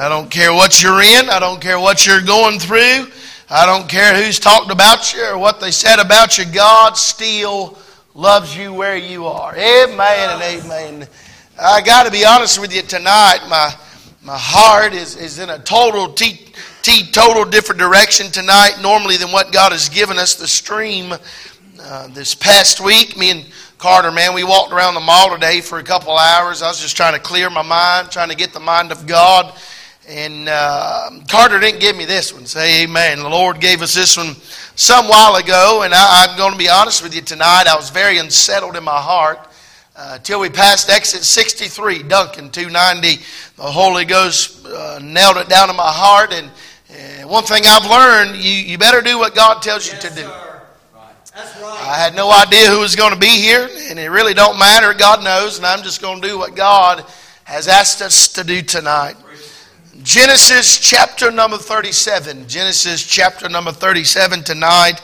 I don't care what you're in. I don't care what you're going through. I don't care who's talked about you or what they said about you. God still loves you where you are. Amen and amen. I got to be honest with you tonight. My my heart is, is in a total t, t total different direction tonight normally than what God has given us. The stream uh, this past week, me and Carter, man, we walked around the mall today for a couple hours. I was just trying to clear my mind, trying to get the mind of God. And uh, Carter didn't give me this one. Say amen. The Lord gave us this one some while ago. And I, I'm going to be honest with you tonight. I was very unsettled in my heart uh, till we passed exit 63, Duncan 290. The Holy Ghost uh, nailed it down in my heart. And uh, one thing I've learned, you, you better do what God tells you yes, to do. Sir. Right. I had no idea who was going to be here, and it really don't matter. God knows, and I'm just going to do what God has asked us to do tonight. Genesis chapter number 37. Genesis chapter number 37 tonight.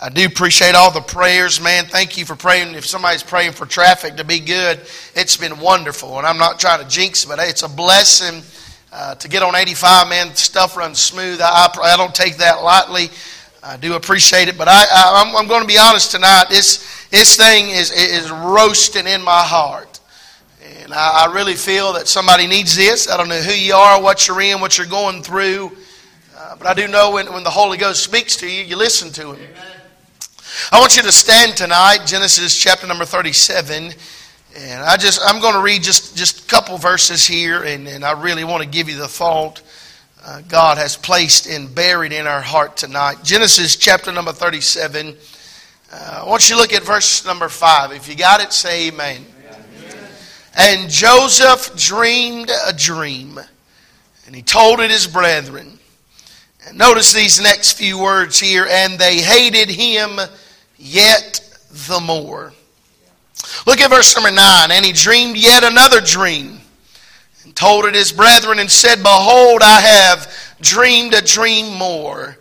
I do appreciate all the prayers, man. Thank you for praying. If somebody's praying for traffic to be good, it's been wonderful. And I'm not trying to jinx, but it's a blessing uh, to get on 85, man. Stuff runs smooth. I, I, don't take that lightly. I do appreciate it, but I, I, am going to be honest tonight. This, this thing is, is roasting in my heart. And I, I, really feel that somebody needs this. I don't know who you are, what you're in, what you're going through. Uh, but I do know when, when the Holy Ghost speaks to you, you listen to Him. Amen. I want you to stand tonight, Genesis chapter number 37. And I just, I'm going to read just, just a couple verses here, and, and I really want to give you the thought uh, God has placed and buried in our heart tonight. Genesis chapter number 37. Uh, I want you to look at verse number 5. If you got it, say amen. amen. And Joseph dreamed a dream, and he told it his brethren. And notice these next few words here and they hated him yet the more. Look at verse number 9. And he dreamed yet another dream and told it his brethren and said, Behold, I have dreamed a dream more.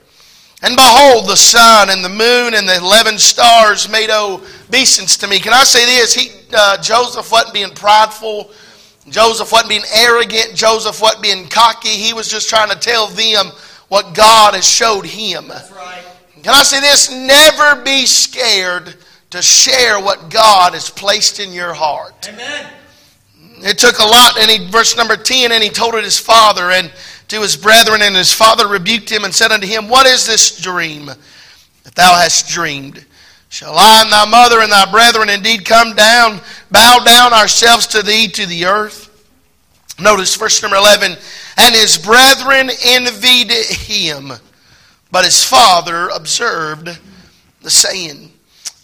And behold, the sun and the moon and the eleven stars made oh, obeisance to me. Can I say this? He, uh, Joseph wasn't being prideful. Joseph wasn't being arrogant. Joseph wasn't being cocky. He was just trying to tell them what God has showed him. That's right. Can I say this? Never be scared to share what God has placed in your heart. Amen. It took a lot, and he, verse number 10, and he told it his father and to his brethren, and his father rebuked him and said unto him, What is this dream that thou hast dreamed? Shall I and thy mother and thy brethren indeed come down, bow down ourselves to thee to the earth? Notice verse number 11, and his brethren envied him, but his father observed the saying.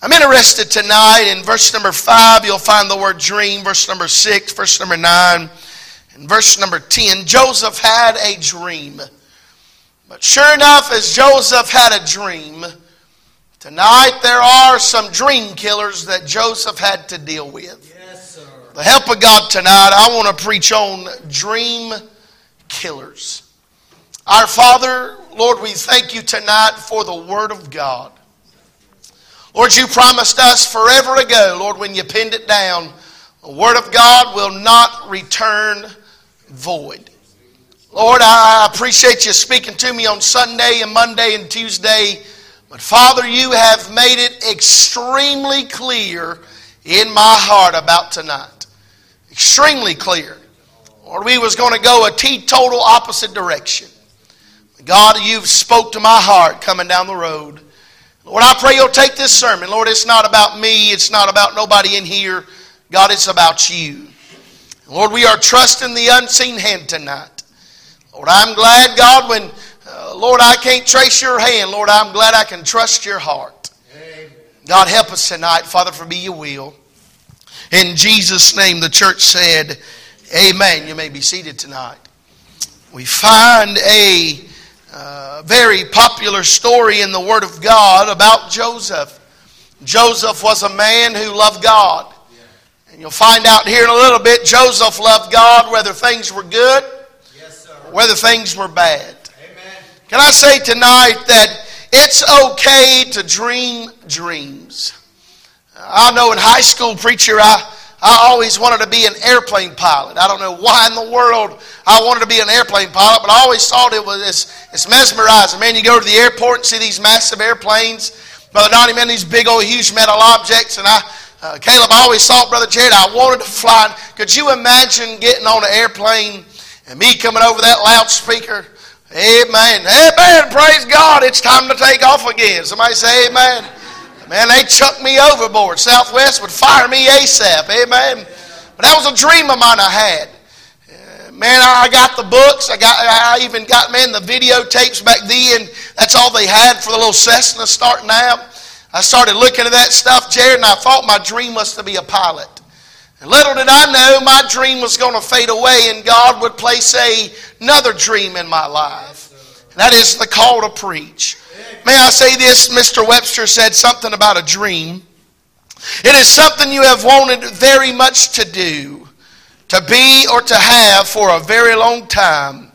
I'm interested tonight in verse number 5, you'll find the word dream. Verse number 6, verse number 9, and verse number 10. Joseph had a dream. But sure enough, as Joseph had a dream, tonight there are some dream killers that Joseph had to deal with. Yes, sir. The help of God tonight, I want to preach on dream killers. Our Father, Lord, we thank you tonight for the Word of God. Lord, you promised us forever ago, Lord, when you pinned it down, the Word of God will not return void. Lord, I appreciate you speaking to me on Sunday and Monday and Tuesday. But Father, you have made it extremely clear in my heart about tonight. Extremely clear. Lord, we was going to go a teetotal opposite direction. God, you've spoke to my heart coming down the road. Lord, I pray you'll take this sermon. Lord, it's not about me. It's not about nobody in here. God, it's about you. Lord, we are trusting the unseen hand tonight. Lord, I'm glad, God, when, Lord, I can't trace your hand. Lord, I'm glad I can trust your heart. Amen. God, help us tonight, Father, for be your will. In Jesus' name, the church said, Amen. You may be seated tonight. We find a uh, very popular story in the Word of God about Joseph. Joseph was a man who loved God. And you'll find out here in a little bit, Joseph loved God whether things were good, yes, whether things were bad. Can I say tonight that it's okay to dream dreams? I know in high school, preacher, I, I always wanted to be an airplane pilot. I don't know why in the world I wanted to be an airplane pilot, but I always thought it was it's, it's mesmerizing. Man, you go to the airport and see these massive airplanes. Brother Donnie, man, these big old huge metal objects, and I, uh, Caleb, I always thought, Brother Jared, I wanted to fly. Could you imagine getting on an airplane and me coming over that loudspeaker? Amen. Amen. Praise God. It's time to take off again. Somebody say amen. Man, they chucked me overboard. Southwest would fire me ASAP. Amen. But that was a dream of mine I had. Uh, man, I got the books. I got. I even got man the videotapes back then. That's all they had for the little Cessna starting out. I started looking at that stuff, Jared, and I thought my dream was to be a pilot. And little did I know my dream was going to fade away, and God would place a, another dream in my life. And that is the call to preach. May I say this? Mr. Webster said something about a dream. It is something you have wanted very much to do, to be, or to have for a very long time.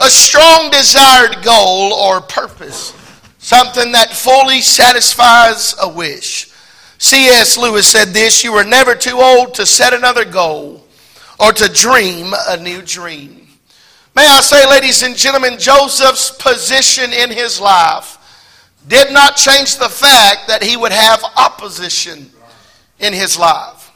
A strong desired goal or purpose, something that fully satisfies a wish. C.S. Lewis said this You are never too old to set another goal or to dream a new dream. May I say, ladies and gentlemen, Joseph's position in his life did not change the fact that he would have opposition in his life.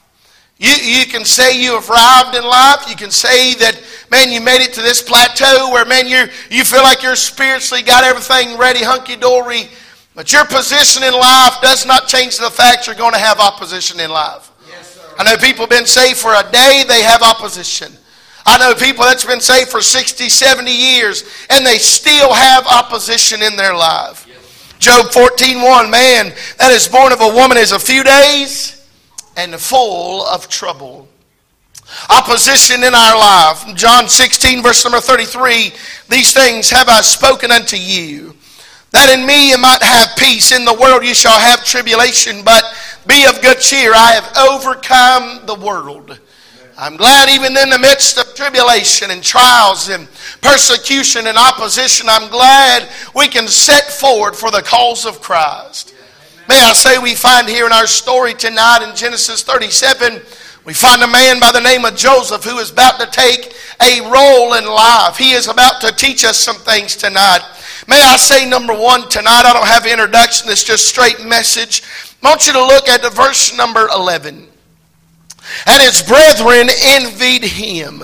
You, you can say you have arrived in life. You can say that, man, you made it to this plateau where, man, you you feel like you're spiritually got everything ready, hunky dory. But your position in life does not change the fact you're going to have opposition in life. Yes, I know people have been saved for a day, they have opposition. I know people that's been saved for 60, 70 years, and they still have opposition in their life. Job 14, 1, man that is born of a woman is a few days and full of trouble. Opposition in our life. John 16, verse number 33, these things have I spoken unto you, that in me you might have peace. In the world you shall have tribulation, but be of good cheer. I have overcome the world. I'm glad even in the midst of tribulation and trials and persecution and opposition, I'm glad we can set forward for the cause of Christ. May I say, we find here in our story tonight in Genesis 37, we find a man by the name of Joseph who is about to take a role in life. He is about to teach us some things tonight. May I say, number one, tonight, I don't have an introduction, it's just straight message. I want you to look at the verse number 11. And his brethren envied him.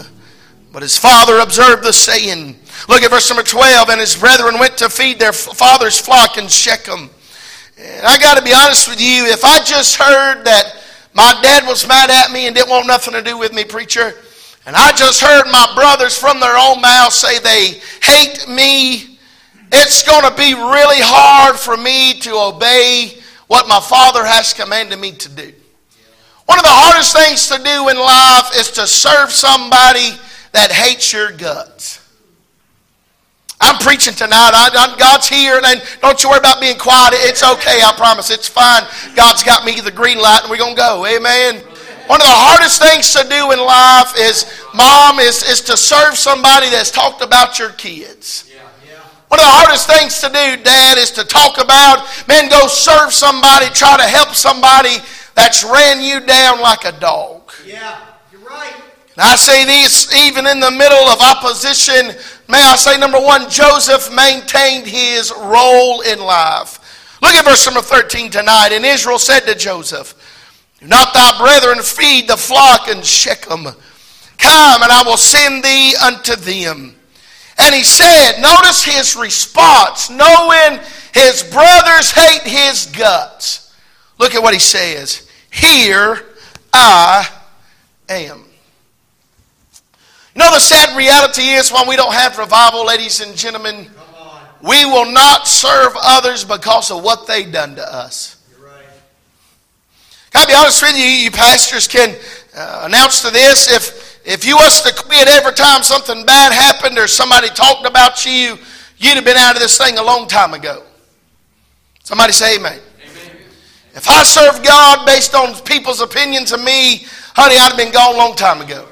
But his father observed the saying. Look at verse number 12. And his brethren went to feed their father's flock in Shechem. And I got to be honest with you, if I just heard that my dad was mad at me and didn't want nothing to do with me, preacher, and I just heard my brothers from their own mouth say they hate me, it's going to be really hard for me to obey what my father has commanded me to do. One of the hardest things to do in life is to serve somebody that hates your guts. I'm preaching tonight. I, I, God's here, and don't you worry about being quiet. It's okay. I promise. It's fine. God's got me the green light, and we're gonna go. Amen. One of the hardest things to do in life is, mom, is, is to serve somebody that's talked about your kids. One of the hardest things to do, Dad, is to talk about, man, go serve somebody, try to help somebody that's ran you down like a dog. Yeah, you're right. And I say this even in the middle of opposition. May I say, number one, Joseph maintained his role in life. Look at verse number 13 tonight. And Israel said to Joseph, Do not thy brethren feed the flock in Shechem? Come, and I will send thee unto them. And he said, notice his response, knowing his brothers hate his guts. Look at what he says. Here I am. You know, the sad reality is when we don't have revival, ladies and gentlemen, we will not serve others because of what they've done to us. Right. Can I be honest with you? You pastors can uh, announce to this if, if you was to quit every time something bad happened or somebody talked about you, you'd have been out of this thing a long time ago. Somebody say amen. If I served God based on people's opinions of me, honey, I'd have been gone a long time ago.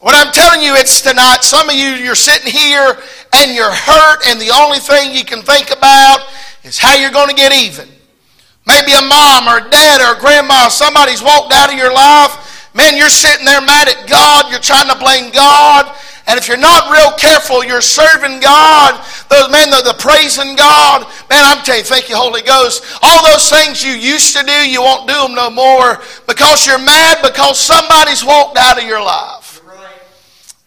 What I'm telling you, it's tonight. Some of you, you're sitting here and you're hurt, and the only thing you can think about is how you're going to get even. Maybe a mom or a dad or a grandma, somebody's walked out of your life. Man, you're sitting there mad at God. You're trying to blame God. And if you're not real careful, you're serving God. Those men, the, the praising God. Man, I'm telling you, thank you, Holy Ghost. All those things you used to do, you won't do them no more because you're mad because somebody's walked out of your life.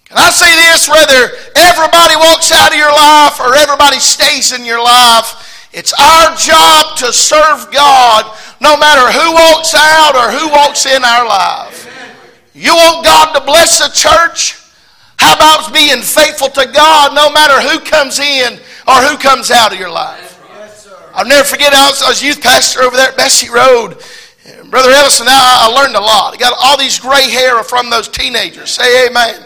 Can I say this? Whether everybody walks out of your life or everybody stays in your life, it's our job to serve God no matter who walks out or who walks in our life. You want God to bless the church? How about being faithful to God no matter who comes in or who comes out of your life? Yes, I'll never forget, I was, I was youth pastor over there at Bessie Road. Brother Ellison, I, I learned a lot. I got all these gray hair from those teenagers. Say amen.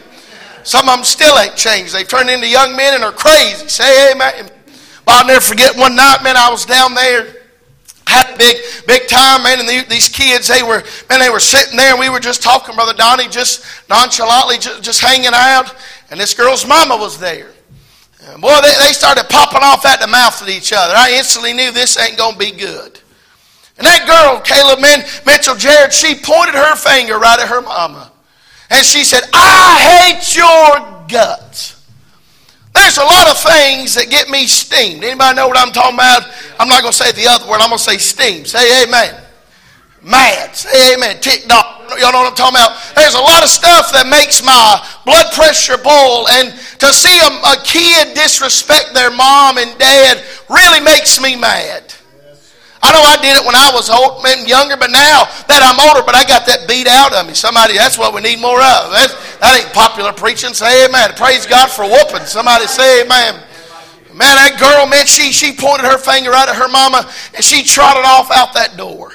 Some of them still ain't changed. They've turned into young men and are crazy. Say amen. But I'll never forget one night, man, I was down there had a big, big time, man. And these kids, they were, man, they were sitting there, and we were just talking, Brother Donnie, just nonchalantly, just, just hanging out. And this girl's mama was there. And boy, they, they started popping off at the mouth at each other. I instantly knew this ain't going to be good. And that girl, Caleb man, Mitchell Jared, she pointed her finger right at her mama. And she said, I hate your guts. There's a lot of things that get me steamed. Anybody know what I'm talking about? I'm not going to say the other word. I'm going to say steam. Say amen. Mad. Say amen. Ticked off. Y'all know what I'm talking about? There's a lot of stuff that makes my blood pressure boil. And to see a, a kid disrespect their mom and dad really makes me mad. I know I did it when I was old, younger, but now that I'm older, but I got that beat out of me. Somebody, that's what we need more of. That's, that ain't popular preaching. Say amen. Praise God for whooping. Somebody say amen. Man, that girl, man, she, she pointed her finger right at her mama and she trotted off out that door.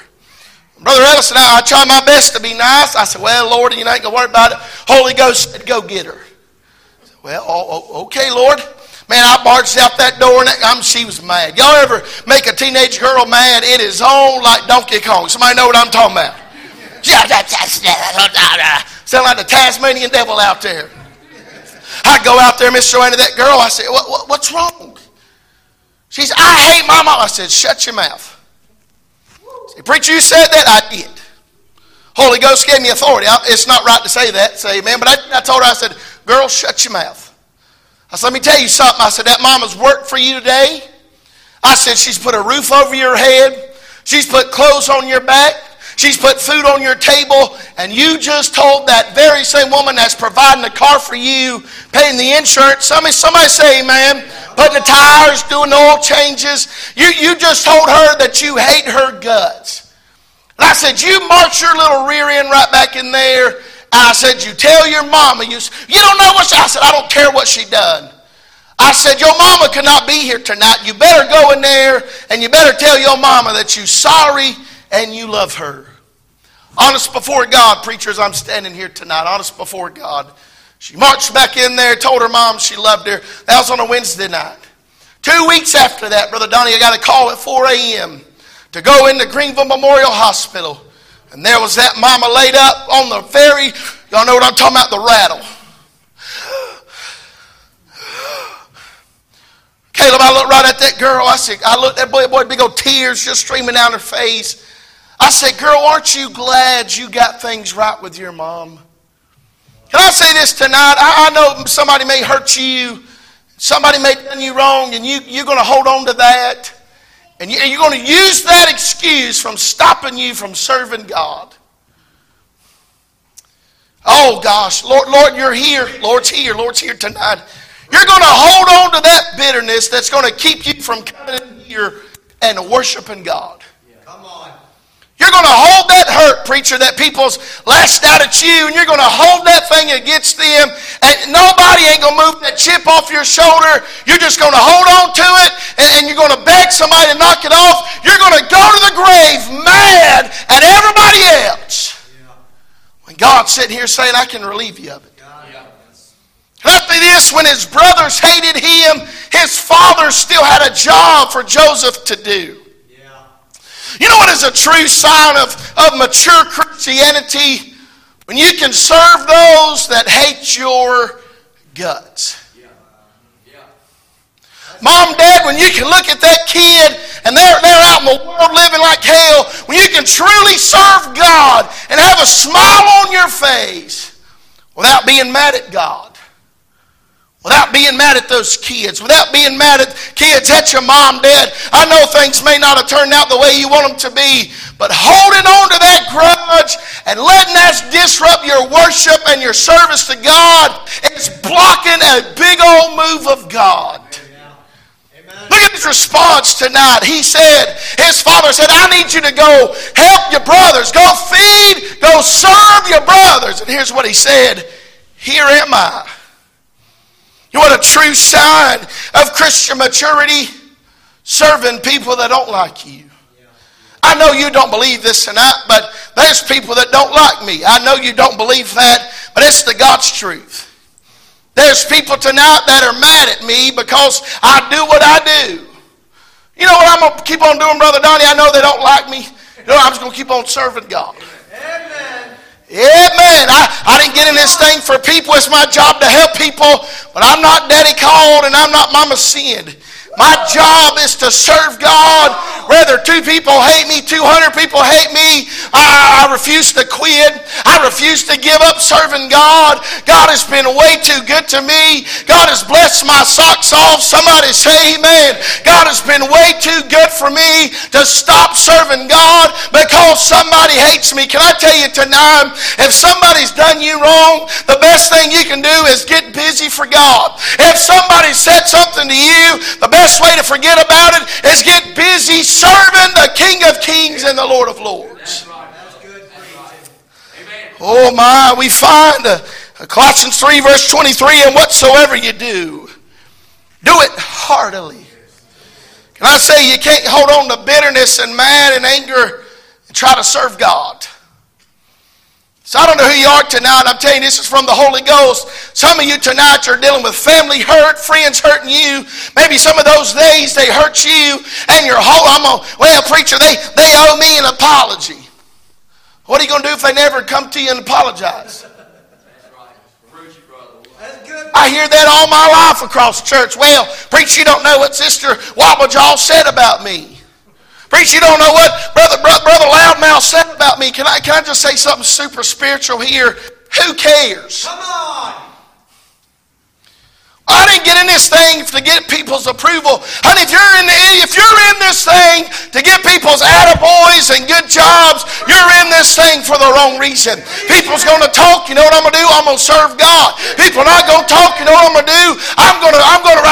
Brother Ellison, I, I tried my best to be nice. I said, well, Lord, you ain't going to worry about it. Holy Ghost said, go get her. Said, well, oh, oh, okay, Lord. Man, I barged out that door and I'm, she was mad. Y'all ever make a teenage girl mad? It is on like Donkey Kong. Somebody know what I'm talking about? Sound like the Tasmanian devil out there. I go out there, Miss Joanna, that girl. I said, what, what, What's wrong? She said, I hate my mom. I said, Shut your mouth. Preacher, you said that? I did. Holy Ghost gave me authority. It's not right to say that. Say amen. But I, I told her, I said, Girl, shut your mouth. I said, let me tell you something. I said, that mama's worked for you today. I said, she's put a roof over your head. She's put clothes on your back. She's put food on your table. And you just told that very same woman that's providing the car for you, paying the insurance. Somebody, somebody say amen. Putting the tires, doing the oil changes. You, you just told her that you hate her guts. And I said, you march your little rear end right back in there I said, You tell your mama. You, you don't know what she I said, I don't care what she done. I said, Your mama cannot be here tonight. You better go in there and you better tell your mama that you're sorry and you love her. Honest before God, preachers, I'm standing here tonight. Honest before God. She marched back in there, told her mom she loved her. That was on a Wednesday night. Two weeks after that, Brother Donnie, I got a call at 4 a.m. to go into Greenville Memorial Hospital. And there was that mama laid up on the ferry. Y'all know what I'm talking about? The rattle. Caleb, I looked right at that girl. I said, I looked at that boy, boy, big old tears just streaming down her face. I said, girl, aren't you glad you got things right with your mom? Can I say this tonight? I, I know somebody may hurt you. Somebody may done you wrong, and you, you're going to hold on to that. And you're going to use that excuse from stopping you from serving God. Oh gosh, Lord, Lord, you're here. Lord's here. Lord's here tonight. You're going to hold on to that bitterness that's going to keep you from coming here and worshiping God. You're going to hold that hurt, preacher, that people's lashed out at you, and you're going to hold that thing against them, and nobody ain't going to move that chip off your shoulder. You're just going to hold on to it, and, you're going to beg somebody to knock it off. You're going to go to the grave mad at everybody else. When God's sitting here saying, I can relieve you of it. Let me this when his brothers hated him, his father still had a job for Joseph to do. You know what is a true sign of, of mature Christianity? When you can serve those that hate your guts. Mom, dad, when you can look at that kid and they're, they're out in the world living like hell, when you can truly serve God and have a smile on your face without being mad at God without being mad at those kids, without being mad at kids, at your mom, dad. I know things may not have turned out the way you want them to be, but holding on to that grudge and letting that disrupt your worship and your service to God is blocking a big old move of God. Look at his response tonight. He said, his father said, I need you to go help your brothers, go feed, go serve your brothers. And here's what he said Here am I. You want a true sign of Christian maturity? Serving people that don't like you. I know you don't believe this tonight, but there's people that don't like me. I know you don't believe that, but it's the God's truth. There's people tonight that are mad at me because I do what I do. You know what I'm going to keep on doing, Brother Donnie? I know they don't like me. You know, I'm just going to keep on serving God. Amen. Amen. I, I didn't get in this thing for people. It's my job to help people, but I'm not daddy called and I'm not mama sinned. My job is to serve God. Whether two people hate me, 200 people hate me, I, I, refuse to quit. I refuse to give up serving God. God has been way too good to me. God has blessed my socks off. Somebody say amen. God has been way too good for me to stop serving God because somebody hates me. Can I tell you tonight, if somebody's done you wrong, the best thing you can do is get busy for God. If somebody said something to you, the best best way to forget about it is get busy serving the King of Kings and the Lord of Lords. Oh my, we find uh, Colossians 3 verse 23, and whatsoever you do, do it heartily. Can I say you can't hold on to bitterness and mad and anger and try to serve God? So I don't know who you are tonight. I'm telling you, this is from the Holy Ghost. Some of you tonight are dealing with family hurt, friends hurting you. Maybe some of those days they hurt you, and you're whole. I'm a well, preacher. They they owe me an apology. What are you going to do if they never come to you and apologize? That's right. I hear that all my life across church. Well, preach, you don't know what Sister Wobblejaw said about me. Preach, you don't know what Brother, Brother, Brother Loudmouth said about me. Can I, can I just say something super spiritual here? Who cares? Come on. I didn't get in this thing to get people's approval. Honey, if you're in the, if you're in this thing to get people's attaboys and good jobs, you're in this thing for the wrong reason. People's going to talk. You know what I'm going to do? I'm going to serve God. People are not going to talk. You know what I'm going to do? I'm going to I'm going to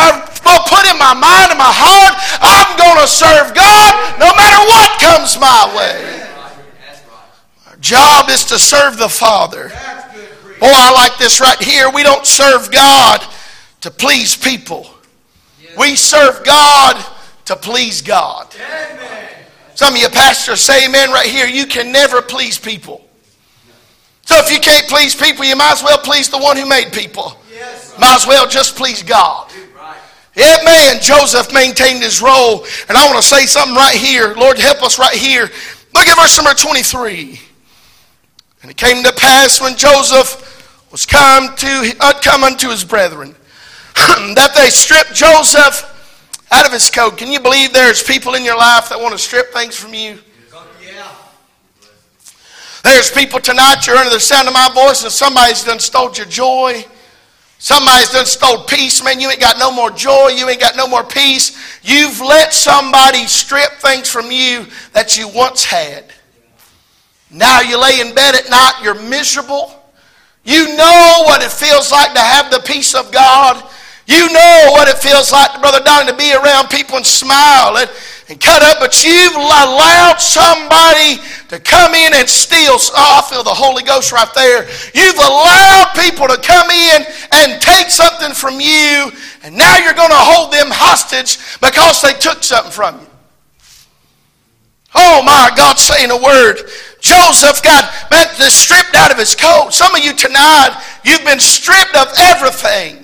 I'll put in my mind and my heart, I'm going to serve God no matter what comes my way. Job is to serve the Father. Boy, I like this right here. We don't serve God to please people. We serve God to please God. Some of you pastors say amen right here. You can never please people. So if you can't please people, you might as well please the one who made people. Might as well just please God. Amen. Joseph maintained his role. And I want to say something right here. Lord, help us right here. Look at verse number 23. And it came to pass when Joseph was come to uh, come unto his brethren that they stripped Joseph out of his coat. Can you believe there's people in your life that want to strip things from you? Yeah. There's people tonight, you're under the sound of my voice, and somebody's done stole your joy. Somebody's done stole peace, man. You ain't got no more joy. You ain't got no more peace. You've let somebody strip things from you that you once had. Now you lay in bed at night, you're miserable. You know what it feels like to have the peace of God. You know what it feels like, Brother Donnie, to be around people and smile and, and cut up, but you've allowed somebody to come in and steal. Oh, I feel the Holy Ghost right there. You've allowed people to come in and take something from you, and now you're going to hold them hostage because they took something from you. Oh my God, saying a word. Joseph got stripped out of his coat. Some of you tonight, you've been stripped of everything.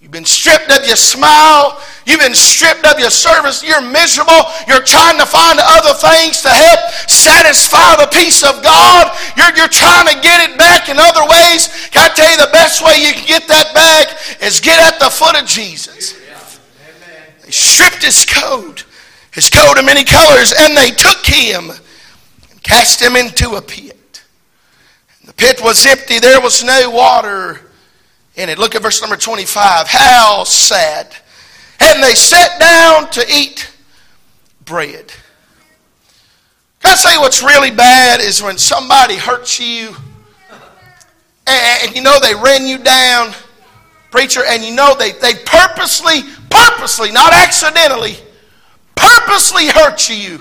You've been stripped of your smile. You've been stripped of your service. You're miserable. You're trying to find other things to help satisfy the peace of God. You're, you're trying to get it back in other ways. Can I tell you the best way you can get that back is get at the foot of Jesus. They stripped his coat. his coat of many colors, and they took him cast him into a pit. The pit was empty, there was no water in it. Look at verse number 25. How sad. And they sat down to eat bread. Can I say what's really bad is when somebody hurts you and, and you know they ran you down, preacher, and you know they, they purposely, purposely, not accidentally, purposely hurt you.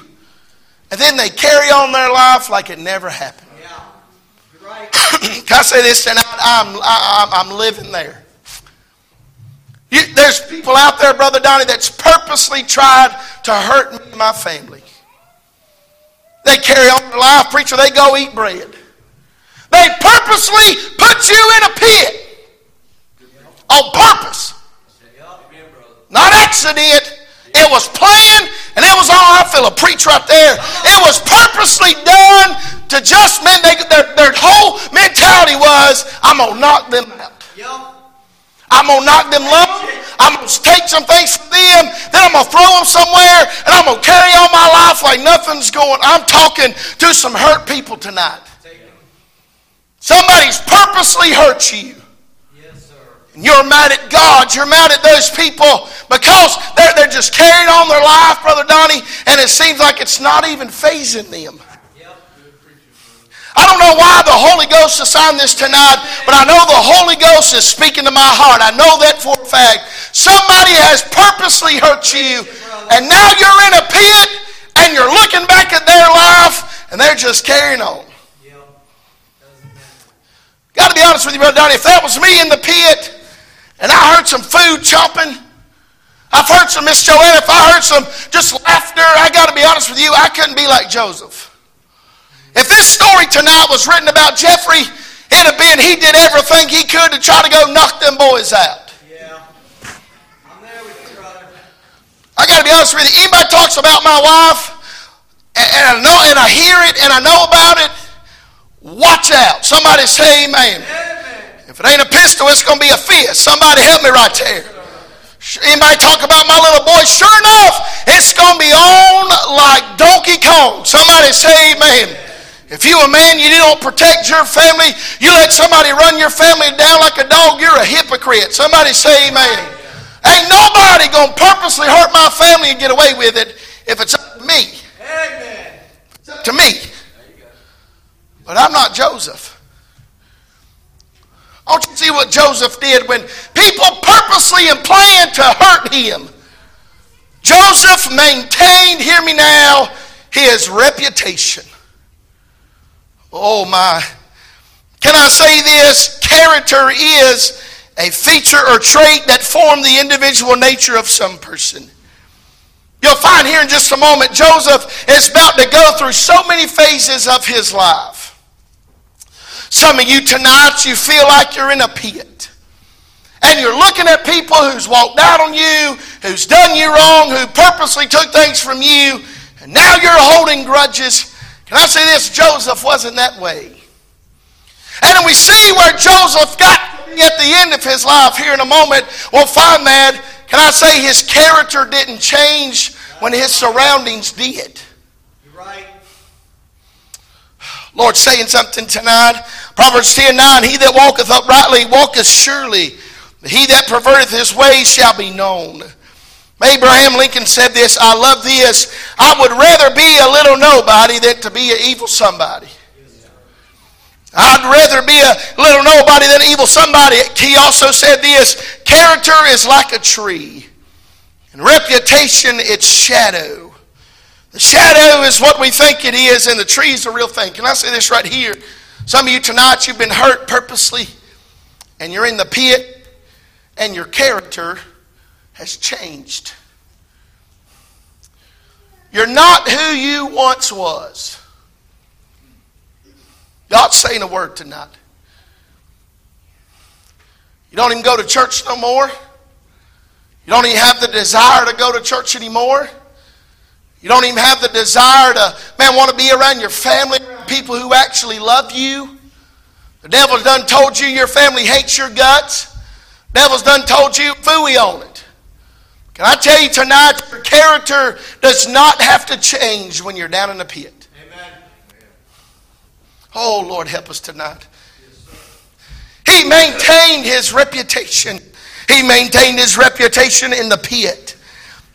And then they carry on their life like it never happened. Yeah. Right. Can I say this tonight? I'm, I'm, I'm living there. You, there's people out there, Brother Donnie, that's purposely tried to hurt me and my family. They carry on their life, preacher, they go eat bread. They purposely put you in a pit. On purpose. Not accident. It was planned, and it was all I feel a preach right there. It was purposely done to just men. They, their, their whole mentality was, I'm gonna knock them out. I'm gonna knock them low. I'm gonna take some things from them. Then I'm gonna throw them somewhere, and I'm gonna carry on my life like nothing's going. I'm talking to some hurt people tonight. Somebody's purposely hurt you. You're mad at God. You're mad at those people because they're, they're just carrying on their life, Brother Donnie, and it seems like it's not even phasing them. I don't know why the Holy Ghost assigned this tonight, but I know the Holy Ghost is speaking to my heart. I know that for a fact. Somebody has purposely hurt you, and now you're in a pit, and you're looking back at their life, and they're just carrying on. Got to be honest with you, Brother Donnie. If that was me in the pit, and I heard some food chopping. I've heard some Miss Joanne. If I heard some just laughter, I got to be honest with you, I couldn't be like Joseph. If this story tonight was written about Jeffrey, it'd have been he did everything he could to try to go knock them boys out. Yeah. I'm there with you, brother. I got to be honest with you. Anybody talks about my wife, and, I know, and I hear it, and I know about it. Watch out. Somebody say amen. amen. If it ain't a pistol, it's going to be a fist. Somebody help me right there. Anybody talk about my little boy? Sure enough, it's going to be on like Donkey Kong. Somebody say amen. If you a man, you don't protect your family, you let somebody run your family down like a dog, you're a hypocrite. Somebody say amen. Ain't nobody going to purposely hurt my family and get away with it if it's up to me. Amen. It's up to me. But I'm not Joseph. Want you see what Joseph did when people purposely and planned to hurt him. Joseph maintained, hear me now, his reputation. Oh my. Can I say this? Character is a feature or trait that form the individual nature of some person. You'll find here in just a moment, Joseph is about to go through so many phases of his life. Some of you tonight, you feel like you're in a pit. And you're looking at people who's walked out on you, who's done you wrong, who purposely took things from you, and now you're holding grudges. Can I say this? Joseph wasn't that way. And we see where Joseph got at the end of his life here in a moment. We'll find that. Can I say his character didn't change when his surroundings did? You're Right? Lord saying something tonight. Proverbs 10 9 He that walketh uprightly walketh surely, he that perverteth his ways shall be known. Abraham Lincoln said this I love this. I would rather be a little nobody than to be an evil somebody. I'd rather be a little nobody than an evil somebody. He also said this character is like a tree, and reputation its shadow. The shadow is what we think it is, and the tree is the real thing. Can I say this right here? Some of you tonight, you've been hurt purposely, and you're in the pit, and your character has changed. You're not who you once was. God's saying a word tonight. You don't even go to church no more. You don't even have the desire to go to church anymore. You don't even have the desire to, man, want to be around your family, people who actually love you. The devil's done told you your family hates your guts. The devil's done told you fooey on it. Can I tell you tonight, your character does not have to change when you're down in the pit. Amen. Oh, Lord, help us tonight. He maintained his reputation. He maintained his reputation in the pit.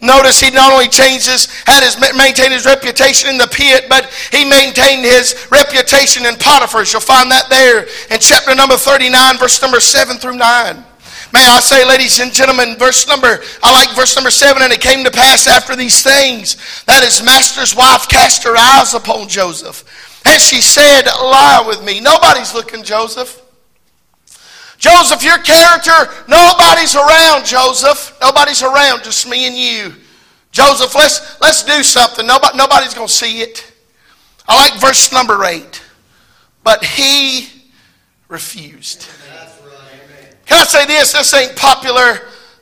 Notice he not only changes, had his maintained his reputation in the pit, but he maintained his reputation in Potiphar's. You'll find that there in chapter number 39, verse number 7 through 9. May I say, ladies and gentlemen, verse number, I like verse number 7, and it came to pass after these things that his master's wife cast her eyes upon Joseph. And she said, Lie with me. Nobody's looking, Joseph. Joseph, your character, nobody's around, Joseph. Nobody's around, just me and you. Joseph, let's, let's do something. Nobody, nobody's going to see it. I like verse number 8. But he refused. Can I say this? This ain't popular,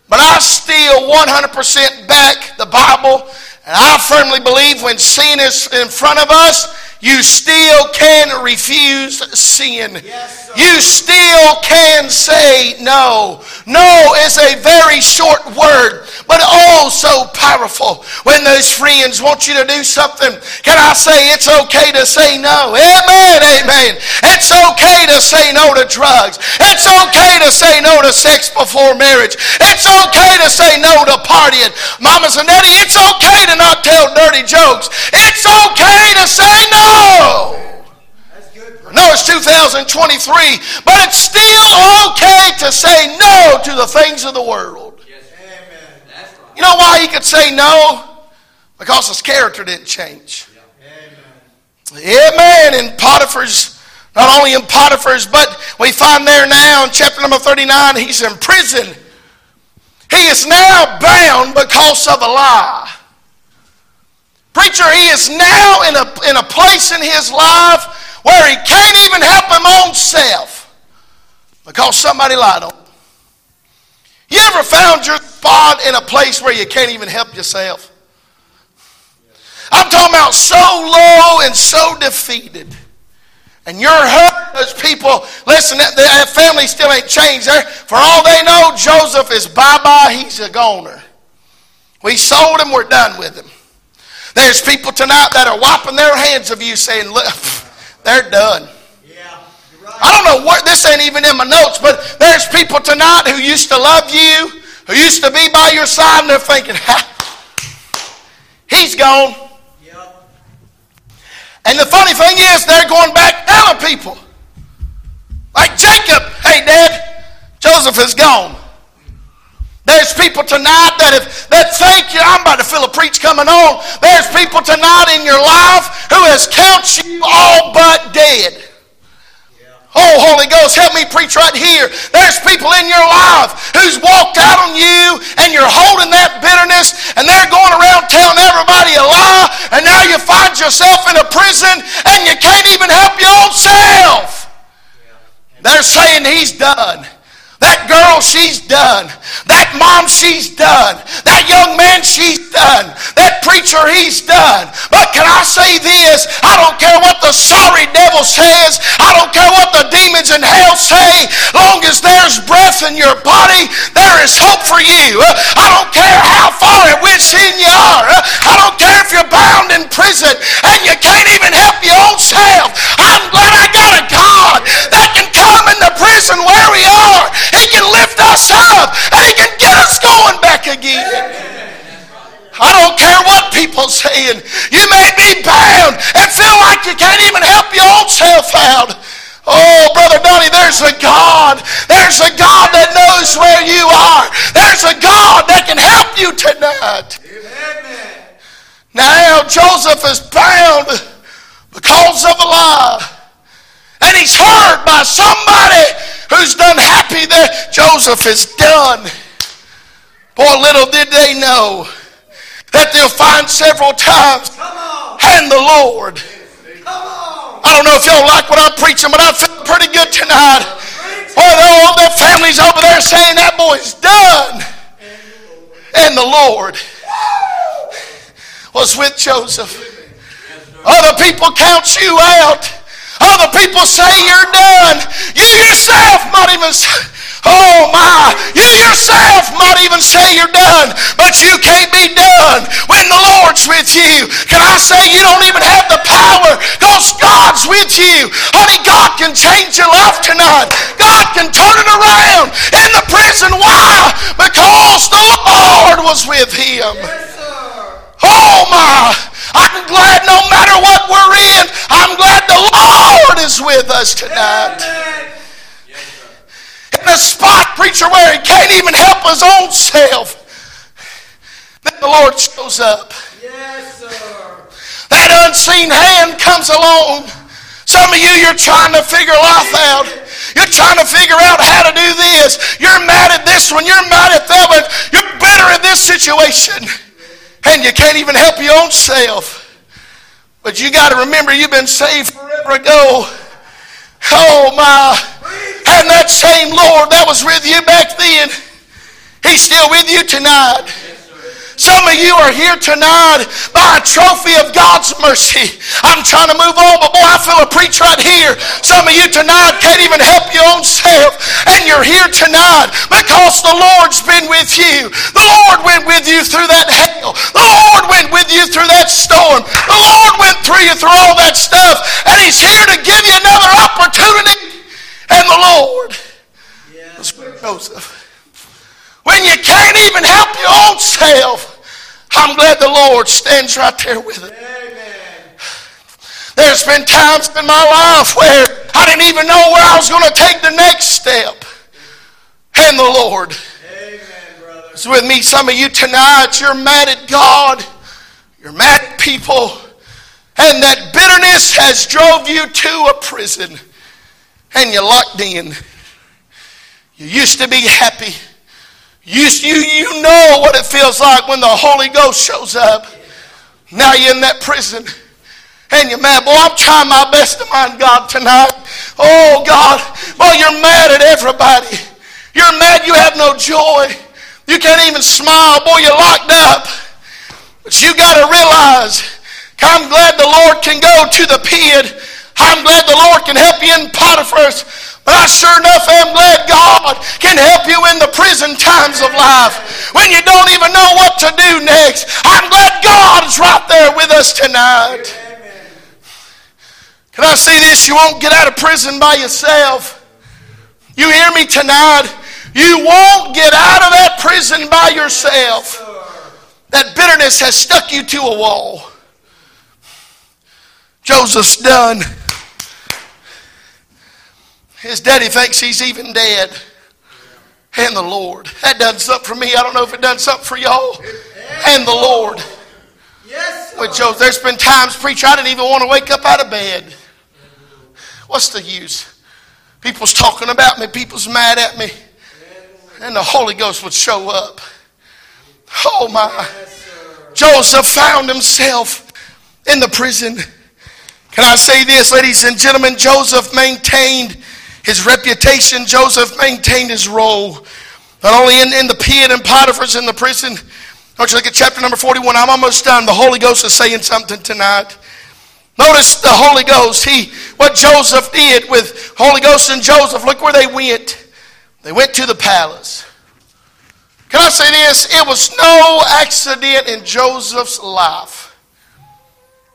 but I still 100% back the Bible. And I firmly believe when sin is in front of us, you still can refuse sin. Yes, you still can say no. No is a very short word, but oh so powerful. When those friends want you to do something, can I say it's okay to say no? Amen, amen. It's okay to say no to drugs. It's okay to say no to sex before marriage. It's okay to say no to partying. Mamas and daddy, it's okay to not tell dirty jokes. It's okay to say no. No, it's 2023, but it's still okay to say no to the things of the world. Yes. You know why he could say no? Because his character didn't change. Amen. Amen. In Potiphar's, not only in Potiphar's, but we find there now in chapter number 39, he's in prison. He is now bound because of a lie. Preacher, he is now in a, in a place in his life where he can't even help him own self because somebody lied on him. You ever found your spot in a place where you can't even help yourself? I'm talking about so low and so defeated. And you're hurt. Those people, listen, that, that family still ain't changed. There, for all they know, Joseph is bye bye. He's a goner. We sold him. We're done with him. There's people tonight that are wiping their hands of you saying, look, they're done. I don't know what, this ain't even in my notes, but there's people tonight who used to love you, who used to be by your side, and they're thinking, ha, he's gone. Yep. And the funny thing is, they're going back telling people. Like Jacob, hey, Dad, Joseph is gone. There's people tonight that if that think you, I'm about to feel a preach coming on. There's people tonight in your life who has counted you all but dead. Oh, Holy Ghost, help me preach right here. There's people in your life who's walked out on you and you're holding that bitterness and they're going around telling everybody a lie and now you find yourself in a prison and you can't even help your own self. They're saying he's done. That girl, she's done. That mom, she's done. That young man, she's done. That preacher, he's done. But can I say this? I don't care what the sorry devil says. I don't care what the demons in hell say. Long as there's breath in your body, there is hope for you. I don't care how far and which sin you are. I don't care if you're bound in prison and you can't even help your own self. I'm glad I got again. I don't care what people saying. You may be bound and feel like you can't even help your own self out. Oh, Brother Donnie, there's a God. There's a God that knows where you are. There's a God that can help you tonight. Amen. Now, Joseph is bound because of a lie. And he's heard by somebody who's done happy that Joseph is done. Boy, little did they know that they'll find several times and the Lord. I don't know if y'all like what I'm preaching, but I feel pretty good tonight. Boy, all the families over there saying that boy's done. And the Lord was with Joseph. Other people count you out. Other people say you're done. You yourself might even say, oh my, you yourself might even say you're done, but you can't be done when the Lord's with you. Can I say you don't even have the power because God's with you? Honey, God can change your life tonight. God can turn it around in the prison. Why? Because the Lord was with him. Oh my! I'm glad no matter what we're in, I'm glad the Lord is with us tonight. In a spot, preacher, where he can't even help his own self, then the Lord shows up. Yes, sir. That unseen hand comes along. Some of you, you're trying to figure life out. You're trying to figure out how to do this. You're mad at this one. You're mad at that one. You're bitter at this situation. And you can't even help your own self. But you got to remember you've been saved forever ago. Oh my. And that same Lord that was with you back then, He's still with you tonight. Some of you are here tonight by a trophy of God's mercy. I'm trying to move on, but boy, I feel a preach right here. Some of you tonight can't even help your own self, and you're here tonight because the Lord's been with you. The Lord went with you through that hell. The Lord went with you through that storm. The Lord went through you through all that stuff, and He's here to give you another opportunity. And the Lord was with Joseph. When you can't even help your own self, I'm glad the Lord stands right there with it. There's been times in my life where I didn't even know where I was going to take the next step. And the Lord Amen, is with me. Some of you tonight, you're mad at God. You're mad at people. And that bitterness has drove you to a prison. And you're locked in. You used to be happy. You, you, you know what it feels like when the Holy Ghost shows up. Now you're in that prison and you're mad. Boy, I'm trying my best to mind God tonight. Oh, God. Boy, you're mad at everybody. You're mad you have no joy. You can't even smile. Boy, you're locked up. But you got to realize, I'm glad the Lord can go to the pit. I'm glad the Lord can help you in Potiphar's but I sure enough am glad God can help you in the prison times of life when you don't even know what to do next. I'm glad God's right there with us tonight. Can I say this? You won't get out of prison by yourself. You hear me tonight? You won't get out of that prison by yourself. That bitterness has stuck you to a wall. Joseph's done. His daddy thinks he's even dead. And the Lord. That done something for me. I don't know if it done something for y'all. And the Lord. Yes. With Joseph. There's been times, preacher, I didn't even want to wake up out of bed. What's the use? People's talking about me. People's mad at me. And the Holy Ghost would show up. Oh my. Joseph found himself in the prison. Can I say this, ladies and gentlemen? Joseph maintained his reputation, Joseph maintained his role. Not only in, in the pit and Potiphar's in the prison. Don't you look at chapter number 41? I'm almost done. The Holy Ghost is saying something tonight. Notice the Holy Ghost. He, what Joseph did with Holy Ghost and Joseph. Look where they went. They went to the palace. Can I say this? It was no accident in Joseph's life.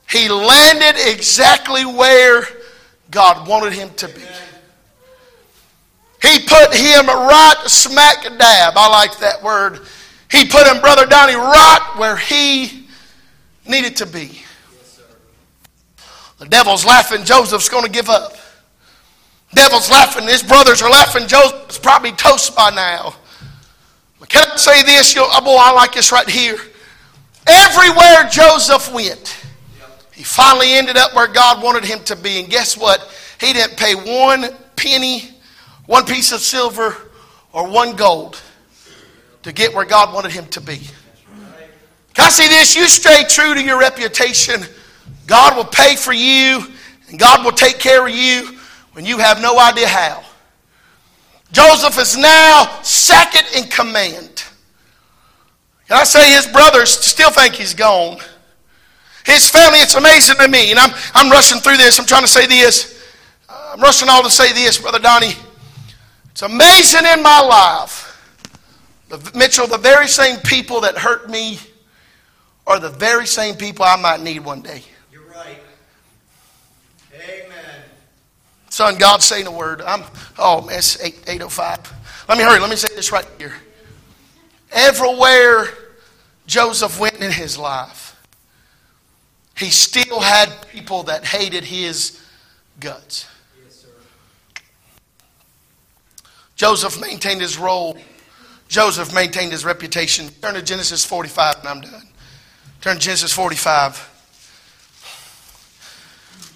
He landed exactly where God wanted him to be. He put him right smack dab. I like that word. He put him, Brother Donnie, right where he needed to be. The devil's laughing. Joseph's going to give up. Devil's laughing. His brothers are laughing. Joseph's probably toast by now. But can I say this? You oh boy, I like this right here. Everywhere Joseph went, he finally ended up where God wanted him to be. And guess what? He didn't pay one penny one piece of silver or one gold to get where God wanted him to be. Can I say this? You stay true to your reputation. God will pay for you and God will take care of you when you have no idea how. Joseph is now second in command. Can I say his brothers still think he's gone? His family, it's amazing to me. And I'm, I'm rushing through this. I'm trying to say this. I'm rushing all to say this, Brother Donnie. It's amazing in my life The, Mitchell, the very same people that hurt me are the very same people I might need one day. You're right. Amen. Son, God's saying a word. I'm oh man, it's 8, 805. Let me hurry. Let me say this right here. Everywhere Joseph went in his life, he still had people that hated his guts. Yes, sir. Joseph maintained his role. Joseph maintained his reputation. Turn to Genesis 45 and I'm done. Turn to Genesis 45.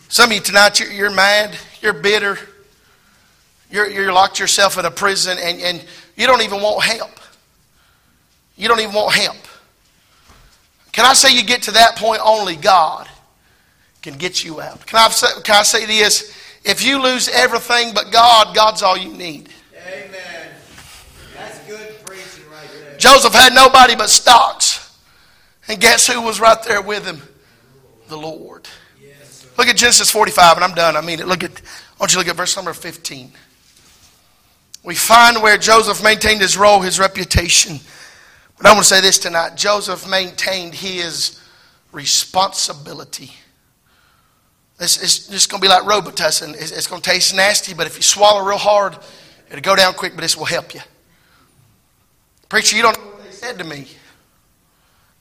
Some of you tonight, you're, you're mad, you're bitter, you're, you're locked yourself in a prison, and, and you don't even want help. You don't even want help. Can I say you get to that point? Only God can get you out. Can I can I say this? If you lose everything but God, God's all you need. Amen. That's good preaching right there. Joseph had nobody but stocks. And guess who was right there with him? The Lord. Yes. Look at Genesis 45, and I'm done. I mean it. Look at, I want you to look at verse number 15. We find where Joseph maintained his role, his reputation. But I want to say this tonight Joseph maintained his responsibility. It's, it's just going to be like Robitussin. It's, it's going to taste nasty, but if you swallow real hard, it'll go down quick, but this will help you. Preacher, you don't know what they said to me.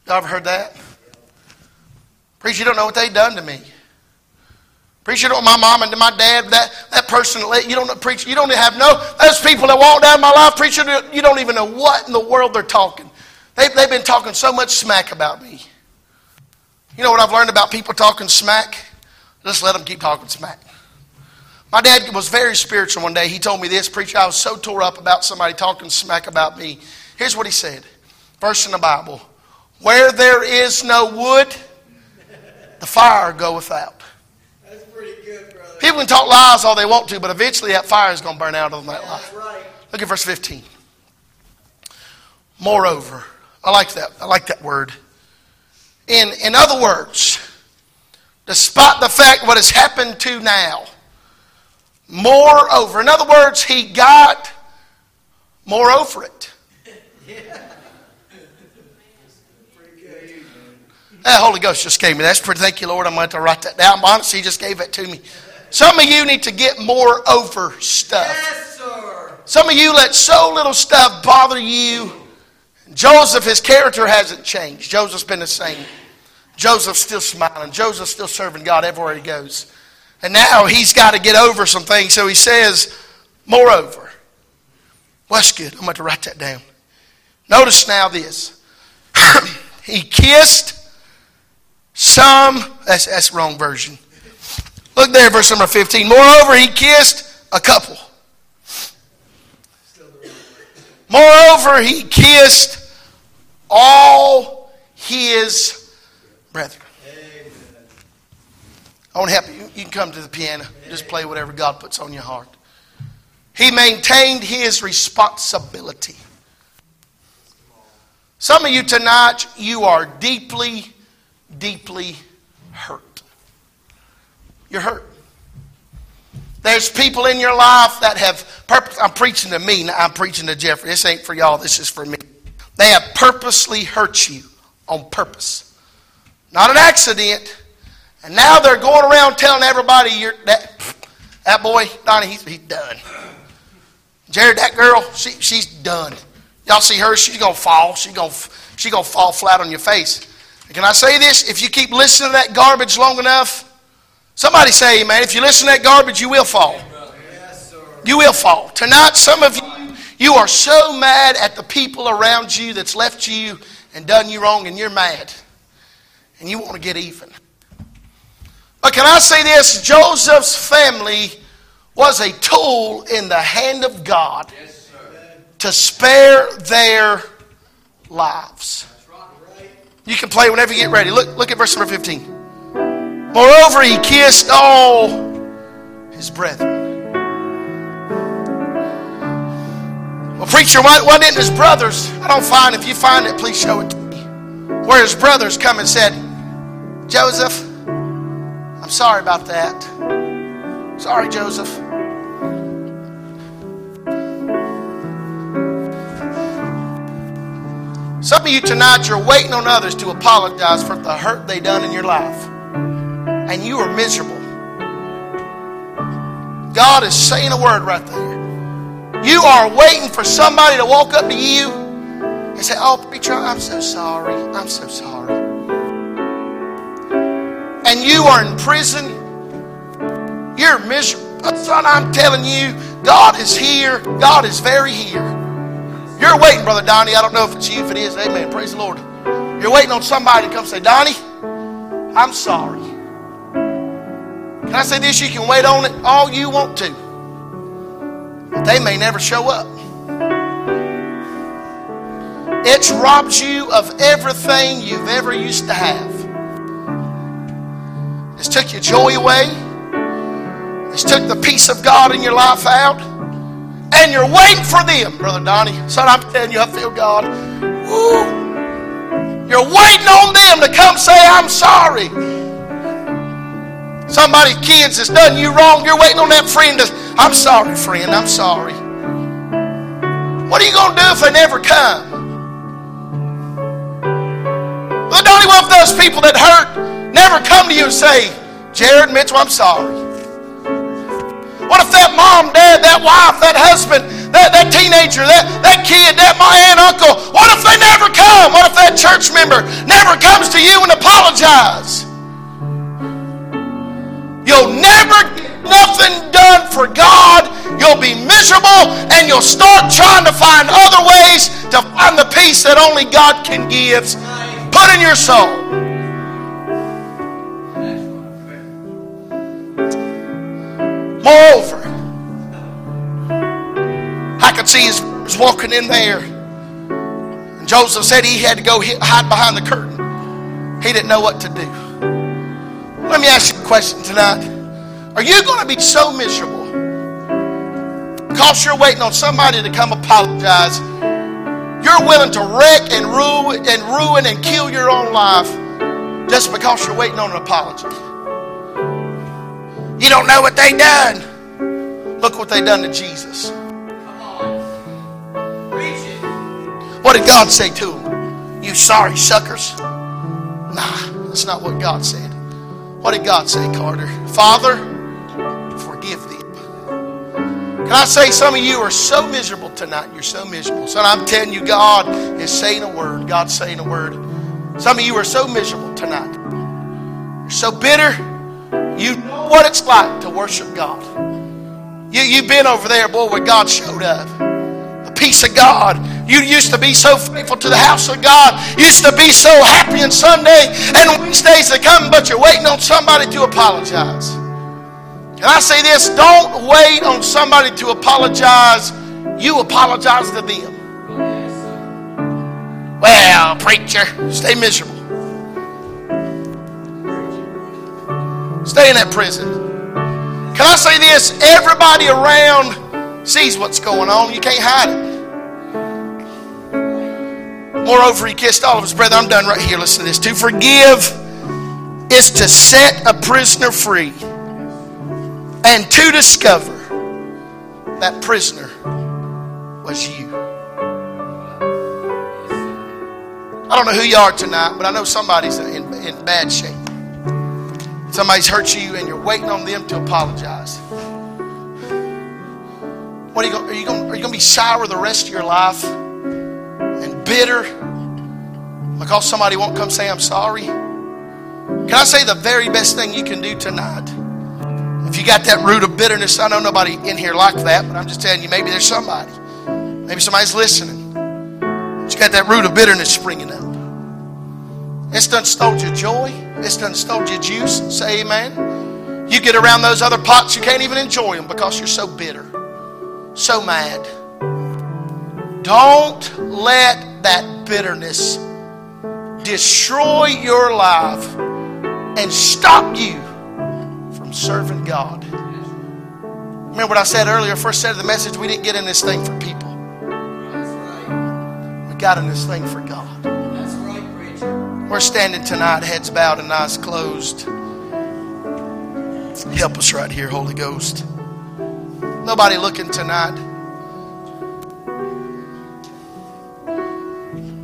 Y'all ever heard that? Preacher, you don't know what they done to me. Preacher, you don't know my mom and my dad, that, that person, let- you don't know, preacher, you don't have no, those people that walk down my life, preacher, you don't even know what in the world they're talking. They, they've been talking so much smack about me. You know what I've learned about people talking smack? Just let them keep talking smack. My dad was very spiritual one day. He told me this, preacher, I was so tore up about somebody talking smack about me. Here's what he said. Verse in the Bible. Where there is no wood, the fire goeth out. That's pretty good, brother. People can talk lies all they want to, but eventually that fire is going to burn out on that life. right. Look at verse 15. Moreover, I like that. I like that word. In, in other words, despite the fact what has happened to now, moreover, in other words, he got more over it. That Holy Ghost just gave me. That's pretty. Thank you, Lord. I'm going to write that down. Honestly, He just gave it to me. Some of you need to get more over stuff. Yes, sir. Some of you let so little stuff bother you. Joseph, his character hasn't changed. Joseph's been the same. Joseph's still smiling. Joseph's still serving God everywhere he goes. And now he's got to get over some things. So he says, moreover. Well, that's good. I'm going to write that down. Notice now this. he kissed some, that's, that's wrong version. Look there, verse number 15. Moreover, he kissed a couple. Moreover, he kissed all his brethren. I want to help you. You can come to the piano. Just play whatever God puts on your heart. He maintained his responsibility. Some of you tonight, you are deeply, deeply hurt. You're hurt. There's people in your life that have purpose. I'm preaching to me, I'm preaching to Jeffrey. This ain't for y'all, this is for me. They have purposely hurt you on purpose. Not an accident. And now they're going around telling everybody you're that that boy, Donnie, he's, he's done. Jared, that girl, she, she's done. Y'all see her, she's gonna fall. She's gonna she's gonna fall flat on your face. And can I say this? If you keep listening to that garbage long enough, somebody say, man, if you listen to that garbage, you will fall. You will fall. Tonight, some of you, you are so mad at the people around you that's left you and done you wrong, and you're mad. And you want to get even. But can I say this? Joseph's family was a tool in the hand of God Yes, to spare their lives. You can play whenever you get ready. Look, look at verse number 15. Moreover, he kissed all his brethren. Well, preacher, why, why didn't his brothers? I don't find. If you find it, please show it to me. Where his brothers come and said, Joseph, I'm sorry about that. Sorry, Joseph. Some of you tonight, you're waiting on others to apologize for the hurt they done in your life. And you are miserable. God is saying a word right there. You are waiting for somebody to walk up to you and say, Oh, preacher, I'm so sorry. I'm so sorry. And you are in prison. You're miserable. Son, I'm telling you, God is here. God is very here. You're waiting, Brother Donnie. I don't know if it's you. If it is, amen. Praise the Lord. You're waiting on somebody to come say, Donnie, I'm sorry. Can I say this? You can wait on it all you want to. But they may never show up. It's robbed you of everything you've ever used to have. It's took your joy away. It's took the peace of God in your life out. And you're waiting for them, Brother Donnie. Son, I'm telling you, I feel God. Woo. You're waiting on them to come say, I'm sorry. Somebody, kids, has done you wrong. You're waiting on that friend to, I'm sorry, friend, I'm sorry. What are you going to do if they never come? Well, Donnie, what if those people that hurt never come to you and say, Jared Mitchell, I'm sorry? What if that mom, dad, that wife, that husband, that, that teenager, that, that kid, that my aunt, uncle, what if they never come? What if that church member never comes to you and apologize? You'll never get nothing done for God. You'll be miserable and you'll start trying to find other ways to find the peace that only God can give put in your soul. Moreover, I could see his was walking in there. And Joseph said he had to go hide behind the curtain. He didn't know what to do. Let me ask you a question tonight. Are you going to be so miserable because you're waiting on somebody to come apologize you're willing to wreck and ruin and ruin and kill your own life just because you're waiting on an apology. You don't know what they done. Look what they done to Jesus. What did God say to them? You sorry suckers. Nah, that's not what God said. What did God say, Carter? Father, forgive them. Can I say some of you are so miserable tonight? You're so miserable. Son, I'm telling you, God is saying a word. God's saying a word. Some of you are so miserable tonight. You're so bitter. You know what it's like to worship God. You, you've been over there, boy, where God showed up. The peace of God. You used to be so faithful to the house of God. You used to be so happy on Sunday and Wednesdays to come, but you're waiting on somebody to apologize. And I say this don't wait on somebody to apologize, you apologize to them. Well, preacher, stay miserable. Stay in that prison. Can I say this? Everybody around sees what's going on. You can't hide it. Moreover, he kissed all of his brethren. I'm done right here. Listen to this. To forgive is to set a prisoner free and to discover that prisoner was you. I don't know who you are tonight, but I know somebody's in, in bad shape. Somebody's hurt you and you're waiting on them to apologize. What are you to be sour the rest of your life and bitter because somebody won't come say, I'm sorry? Can I say the very best thing you can do tonight? If you got that root of bitterness, I know nobody in here like that, but I'm just telling you, maybe there's somebody. Maybe somebody's listening. But you got that root of bitterness springing up. It's done stole your joy. It's done stole your juice. Say amen. You get around those other pots, you can't even enjoy them because you're so bitter, so mad. Don't let that bitterness destroy your life and stop you from serving God. Remember what I said earlier, first said of the message, we didn't get in this thing for people. We got in this thing for God. We're standing tonight, heads bowed and eyes closed. Help us right here, Holy Ghost. Nobody looking tonight.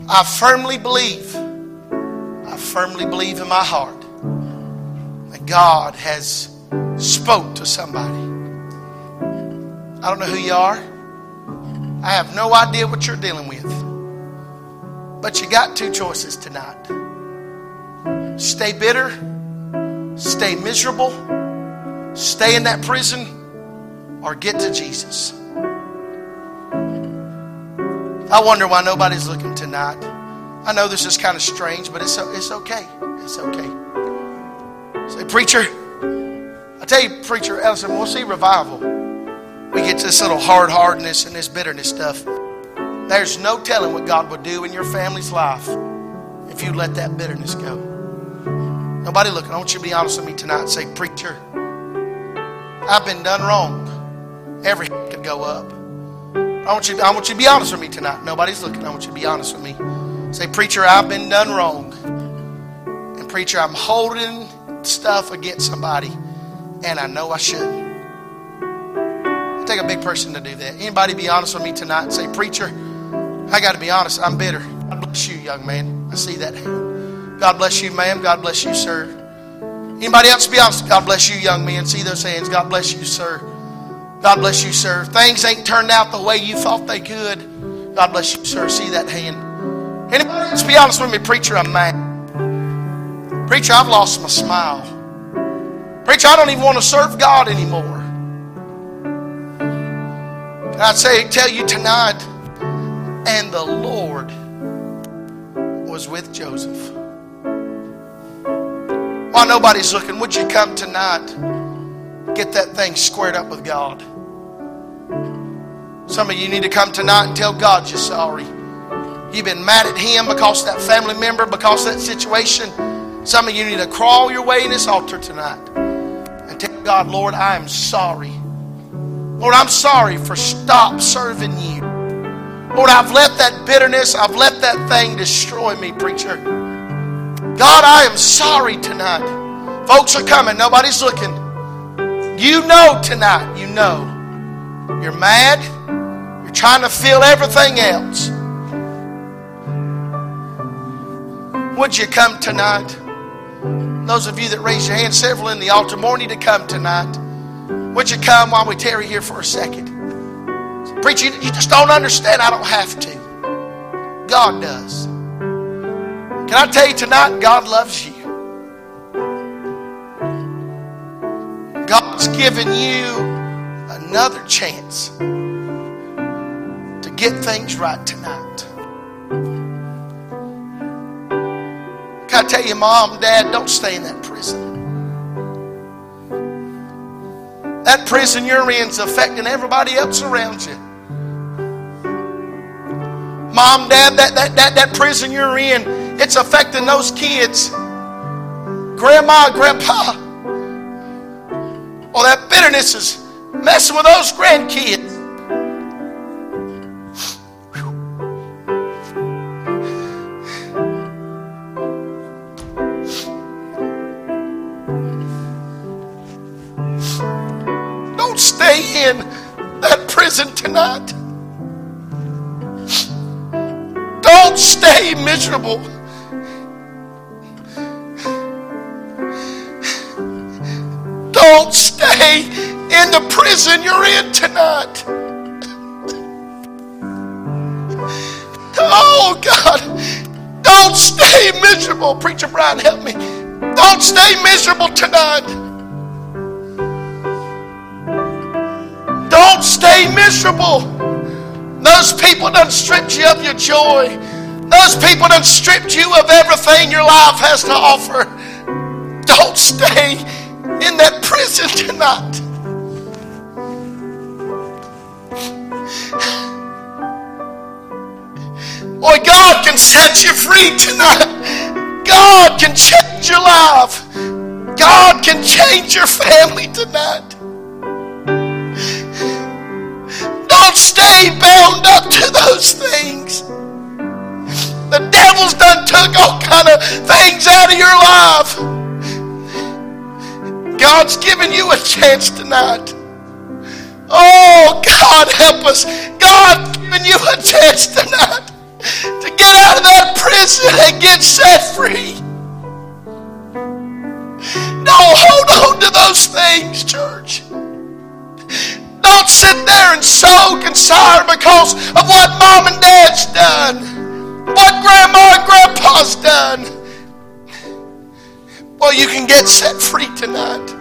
I firmly believe, I firmly believe in my heart that God has spoke to somebody. I don't know who you are. I have no idea what you're dealing with. But you got two choices tonight. Stay bitter, stay miserable, stay in that prison, or get to Jesus. I wonder why nobody's looking tonight. I know this is kind of strange, but it's, it's okay. It's okay. Say, preacher, I tell you, preacher Ellison, we'll see revival. We get to this little hard hardness and this bitterness stuff. There's no telling what God would do in your family's life if you let that bitterness go. Nobody looking. I want you to be honest with me tonight and say, Preacher, I've been done wrong. Every could go up. I want you, I want you to be honest with me tonight. Nobody's looking. I want you to be honest with me. Say, Preacher, I've been done wrong. And Preacher, I'm holding stuff against somebody, and I know I shouldn't. It take a big person to do that. Anybody be honest with me tonight and say, Preacher, I got to be honest, I'm bitter. God bless you, young man. I see that. God bless you, ma'am. God bless you, sir. Anybody else be honest? God bless you, young man. See those hands. God bless you, sir. God bless you, sir. Things ain't turned out the way you thought they could. God bless you, sir. See that hand. Anybody else be honest with me, preacher? I'm mad. Preacher, I've lost my smile. Preacher, I don't even want to serve God anymore. And I'd say, tell you tonight, and the Lord was with Joseph. While nobody's looking, would you come tonight? Get that thing squared up with God. Some of you need to come tonight and tell God you're sorry. You've been mad at Him because that family member, because that situation. Some of you need to crawl your way in this altar tonight and tell God, Lord, I am sorry. Lord, I'm sorry for stop serving you. Lord, I've let that bitterness, I've let that thing destroy me, preacher. God, I am sorry tonight. Folks are coming, nobody's looking. You know tonight, you know. You're mad, you're trying to feel everything else. Would you come tonight? Those of you that raised your hand, several in the altar, more need to come tonight. Would you come while we tarry here for a second? Preacher, you just don't understand. I don't have to. God does. Can I tell you tonight, God loves you. God's given you another chance to get things right tonight. Can I tell you, mom, dad, don't stay in that prison. That prison you're in is affecting everybody else around you. Mom, dad, that, that, that, that prison you're in, it's affecting those kids. Grandma, grandpa. Well, that bitterness is messing with those grandkids. Don't stay in that prison tonight. Don't stay miserable. In the prison you're in tonight. Oh, God. Don't stay miserable. Preacher Brian, help me. Don't stay miserable tonight. Don't stay miserable. Those people done stripped you of your joy. Those people done stripped you of everything your life has to offer. Don't stay in that prison tonight. Boy, God can set you free tonight. God can change your life. God can change your family tonight. Don't stay bound up to those things. The devil's done took all kind of things out of your life. God's given you a chance tonight. Oh, God, help us. God's given you a chance tonight. To get out of that prison and get set free. Don't hold on to those things, church. Don't sit there and soak and sigh because of what mom and dad's done, what grandma and grandpa's done. Well, you can get set free tonight.